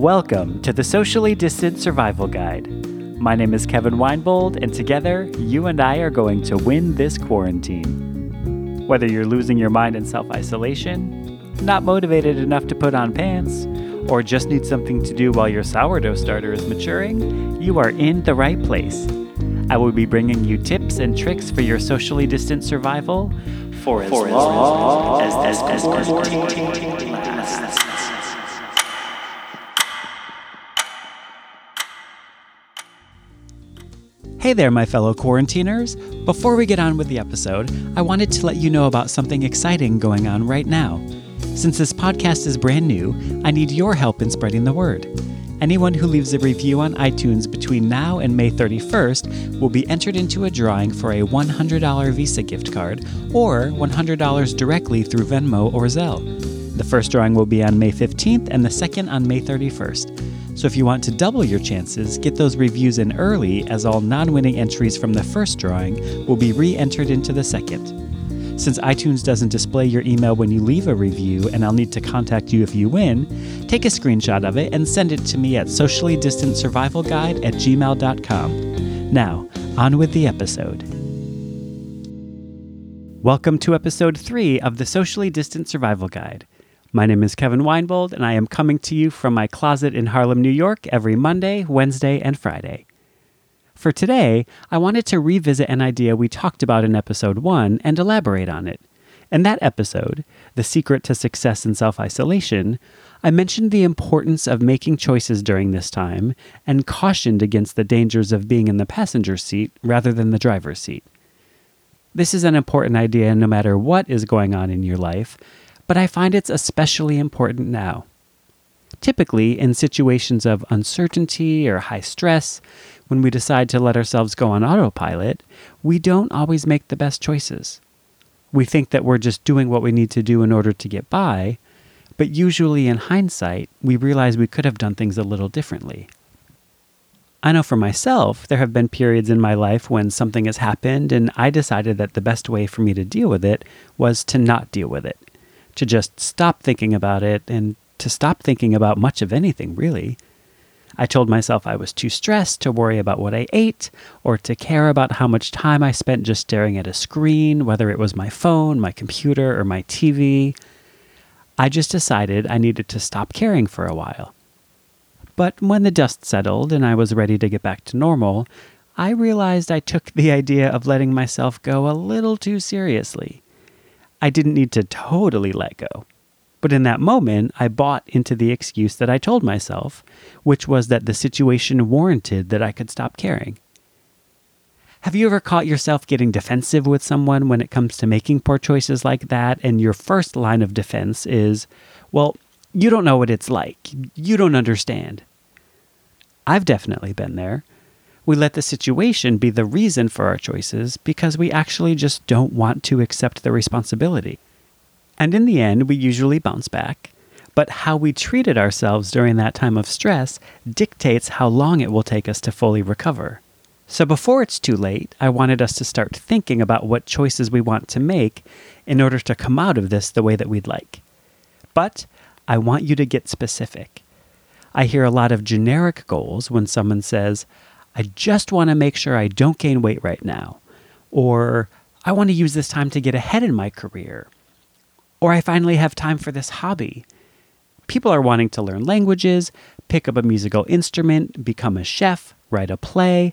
Welcome to the Socially Distant Survival Guide. My name is Kevin Winebold, and together, you and I are going to win this quarantine. Whether you're losing your mind in self isolation, not motivated enough to put on pants, or just need something to do while your sourdough starter is maturing, you are in the right place. I will be bringing you tips and tricks for your socially distant survival for as, long as, as, as, as Hey there, my fellow quarantiners. Before we get on with the episode, I wanted to let you know about something exciting going on right now. Since this podcast is brand new, I need your help in spreading the word. Anyone who leaves a review on iTunes between now and May 31st will be entered into a drawing for a $100 Visa gift card or $100 directly through Venmo or Zelle. The first drawing will be on May 15th and the second on May 31st. So if you want to double your chances, get those reviews in early as all non winning entries from the first drawing will be re entered into the second. Since iTunes doesn't display your email when you leave a review and I'll need to contact you if you win, take a screenshot of it and send it to me at sociallydistantsurvivalguide at gmail.com. Now, on with the episode. Welcome to episode 3 of the Socially Distant Survival Guide. My name is Kevin Winebold, and I am coming to you from my closet in Harlem, New York, every Monday, Wednesday, and Friday. For today, I wanted to revisit an idea we talked about in episode 1 and elaborate on it. In that episode, The Secret to Success in Self Isolation, I mentioned the importance of making choices during this time and cautioned against the dangers of being in the passenger seat rather than the driver's seat. This is an important idea no matter what is going on in your life, but I find it's especially important now. Typically, in situations of uncertainty or high stress, when we decide to let ourselves go on autopilot, we don't always make the best choices. We think that we're just doing what we need to do in order to get by, but usually in hindsight, we realize we could have done things a little differently. I know for myself, there have been periods in my life when something has happened and I decided that the best way for me to deal with it was to not deal with it, to just stop thinking about it and to stop thinking about much of anything, really. I told myself I was too stressed to worry about what I ate or to care about how much time I spent just staring at a screen, whether it was my phone, my computer, or my TV. I just decided I needed to stop caring for a while. But when the dust settled and I was ready to get back to normal, I realized I took the idea of letting myself go a little too seriously. I didn't need to totally let go. But in that moment, I bought into the excuse that I told myself, which was that the situation warranted that I could stop caring. Have you ever caught yourself getting defensive with someone when it comes to making poor choices like that, and your first line of defense is, well, you don't know what it's like. You don't understand. I've definitely been there. We let the situation be the reason for our choices because we actually just don't want to accept the responsibility. And in the end, we usually bounce back. But how we treated ourselves during that time of stress dictates how long it will take us to fully recover. So before it's too late, I wanted us to start thinking about what choices we want to make in order to come out of this the way that we'd like. But I want you to get specific. I hear a lot of generic goals when someone says, I just want to make sure I don't gain weight right now, or I want to use this time to get ahead in my career, or I finally have time for this hobby. People are wanting to learn languages, pick up a musical instrument, become a chef, write a play.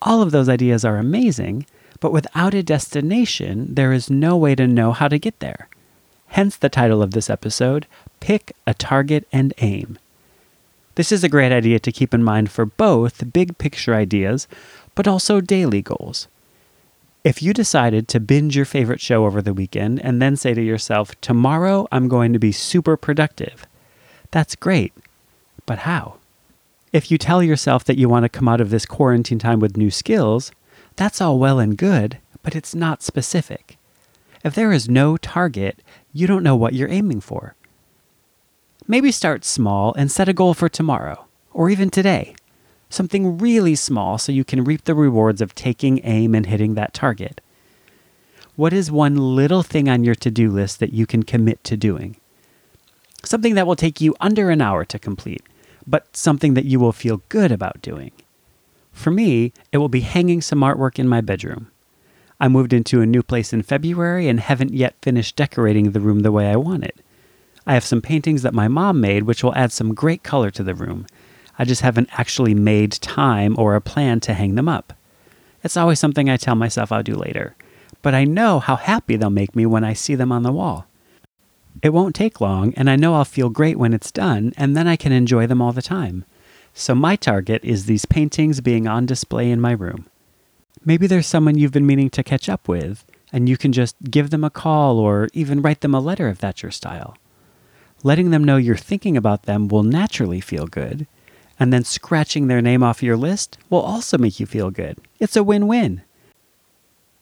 All of those ideas are amazing, but without a destination, there is no way to know how to get there. Hence the title of this episode Pick a Target and Aim. This is a great idea to keep in mind for both big picture ideas, but also daily goals. If you decided to binge your favorite show over the weekend and then say to yourself, tomorrow I'm going to be super productive, that's great. But how? If you tell yourself that you want to come out of this quarantine time with new skills, that's all well and good, but it's not specific. If there is no target, you don't know what you're aiming for. Maybe start small and set a goal for tomorrow, or even today something really small so you can reap the rewards of taking aim and hitting that target. What is one little thing on your to do list that you can commit to doing? Something that will take you under an hour to complete, but something that you will feel good about doing. For me, it will be hanging some artwork in my bedroom. I moved into a new place in February and haven't yet finished decorating the room the way I want it. I have some paintings that my mom made, which will add some great color to the room. I just haven't actually made time or a plan to hang them up. It's always something I tell myself I'll do later, but I know how happy they'll make me when I see them on the wall. It won't take long, and I know I'll feel great when it's done, and then I can enjoy them all the time. So, my target is these paintings being on display in my room. Maybe there's someone you've been meaning to catch up with, and you can just give them a call or even write them a letter if that's your style. Letting them know you're thinking about them will naturally feel good, and then scratching their name off your list will also make you feel good. It's a win win.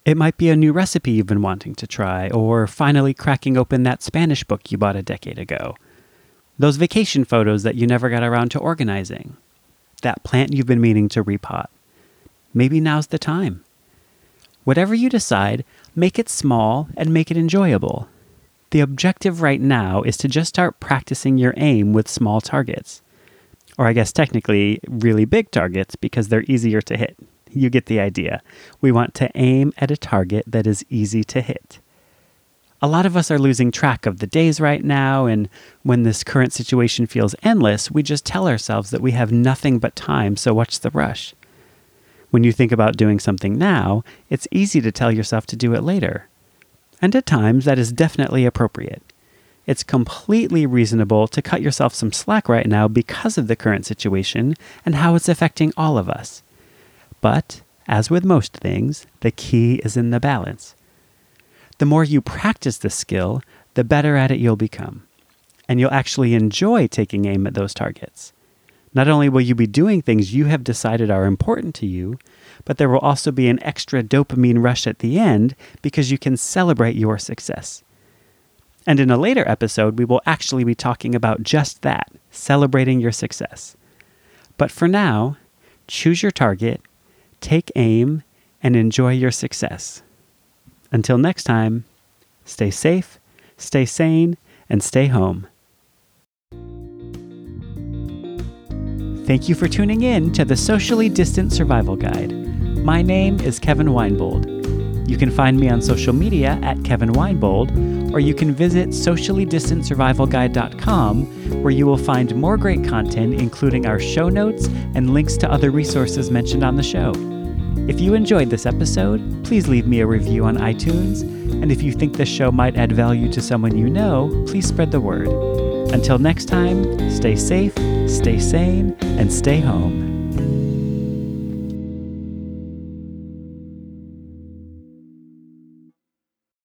It might be a new recipe you've been wanting to try, or finally cracking open that Spanish book you bought a decade ago. Those vacation photos that you never got around to organizing. That plant you've been meaning to repot. Maybe now's the time. Whatever you decide, make it small and make it enjoyable. The objective right now is to just start practicing your aim with small targets. Or, I guess technically, really big targets because they're easier to hit. You get the idea. We want to aim at a target that is easy to hit. A lot of us are losing track of the days right now, and when this current situation feels endless, we just tell ourselves that we have nothing but time, so what's the rush? When you think about doing something now, it's easy to tell yourself to do it later. And at times, that is definitely appropriate. It's completely reasonable to cut yourself some slack right now because of the current situation and how it's affecting all of us. But, as with most things, the key is in the balance. The more you practice the skill, the better at it you'll become. And you'll actually enjoy taking aim at those targets. Not only will you be doing things you have decided are important to you, but there will also be an extra dopamine rush at the end because you can celebrate your success. And in a later episode, we will actually be talking about just that celebrating your success. But for now, choose your target take aim, and enjoy your success. Until next time, stay safe, stay sane, and stay home. Thank you for tuning in to the Socially Distant Survival Guide. My name is Kevin Winebold. You can find me on social media at Kevin Winebold, or you can visit sociallydistantsurvivalguide.com, where you will find more great content, including our show notes and links to other resources mentioned on the show. If you enjoyed this episode, please leave me a review on iTunes, and if you think this show might add value to someone you know, please spread the word. Until next time, stay safe, stay sane, and stay home.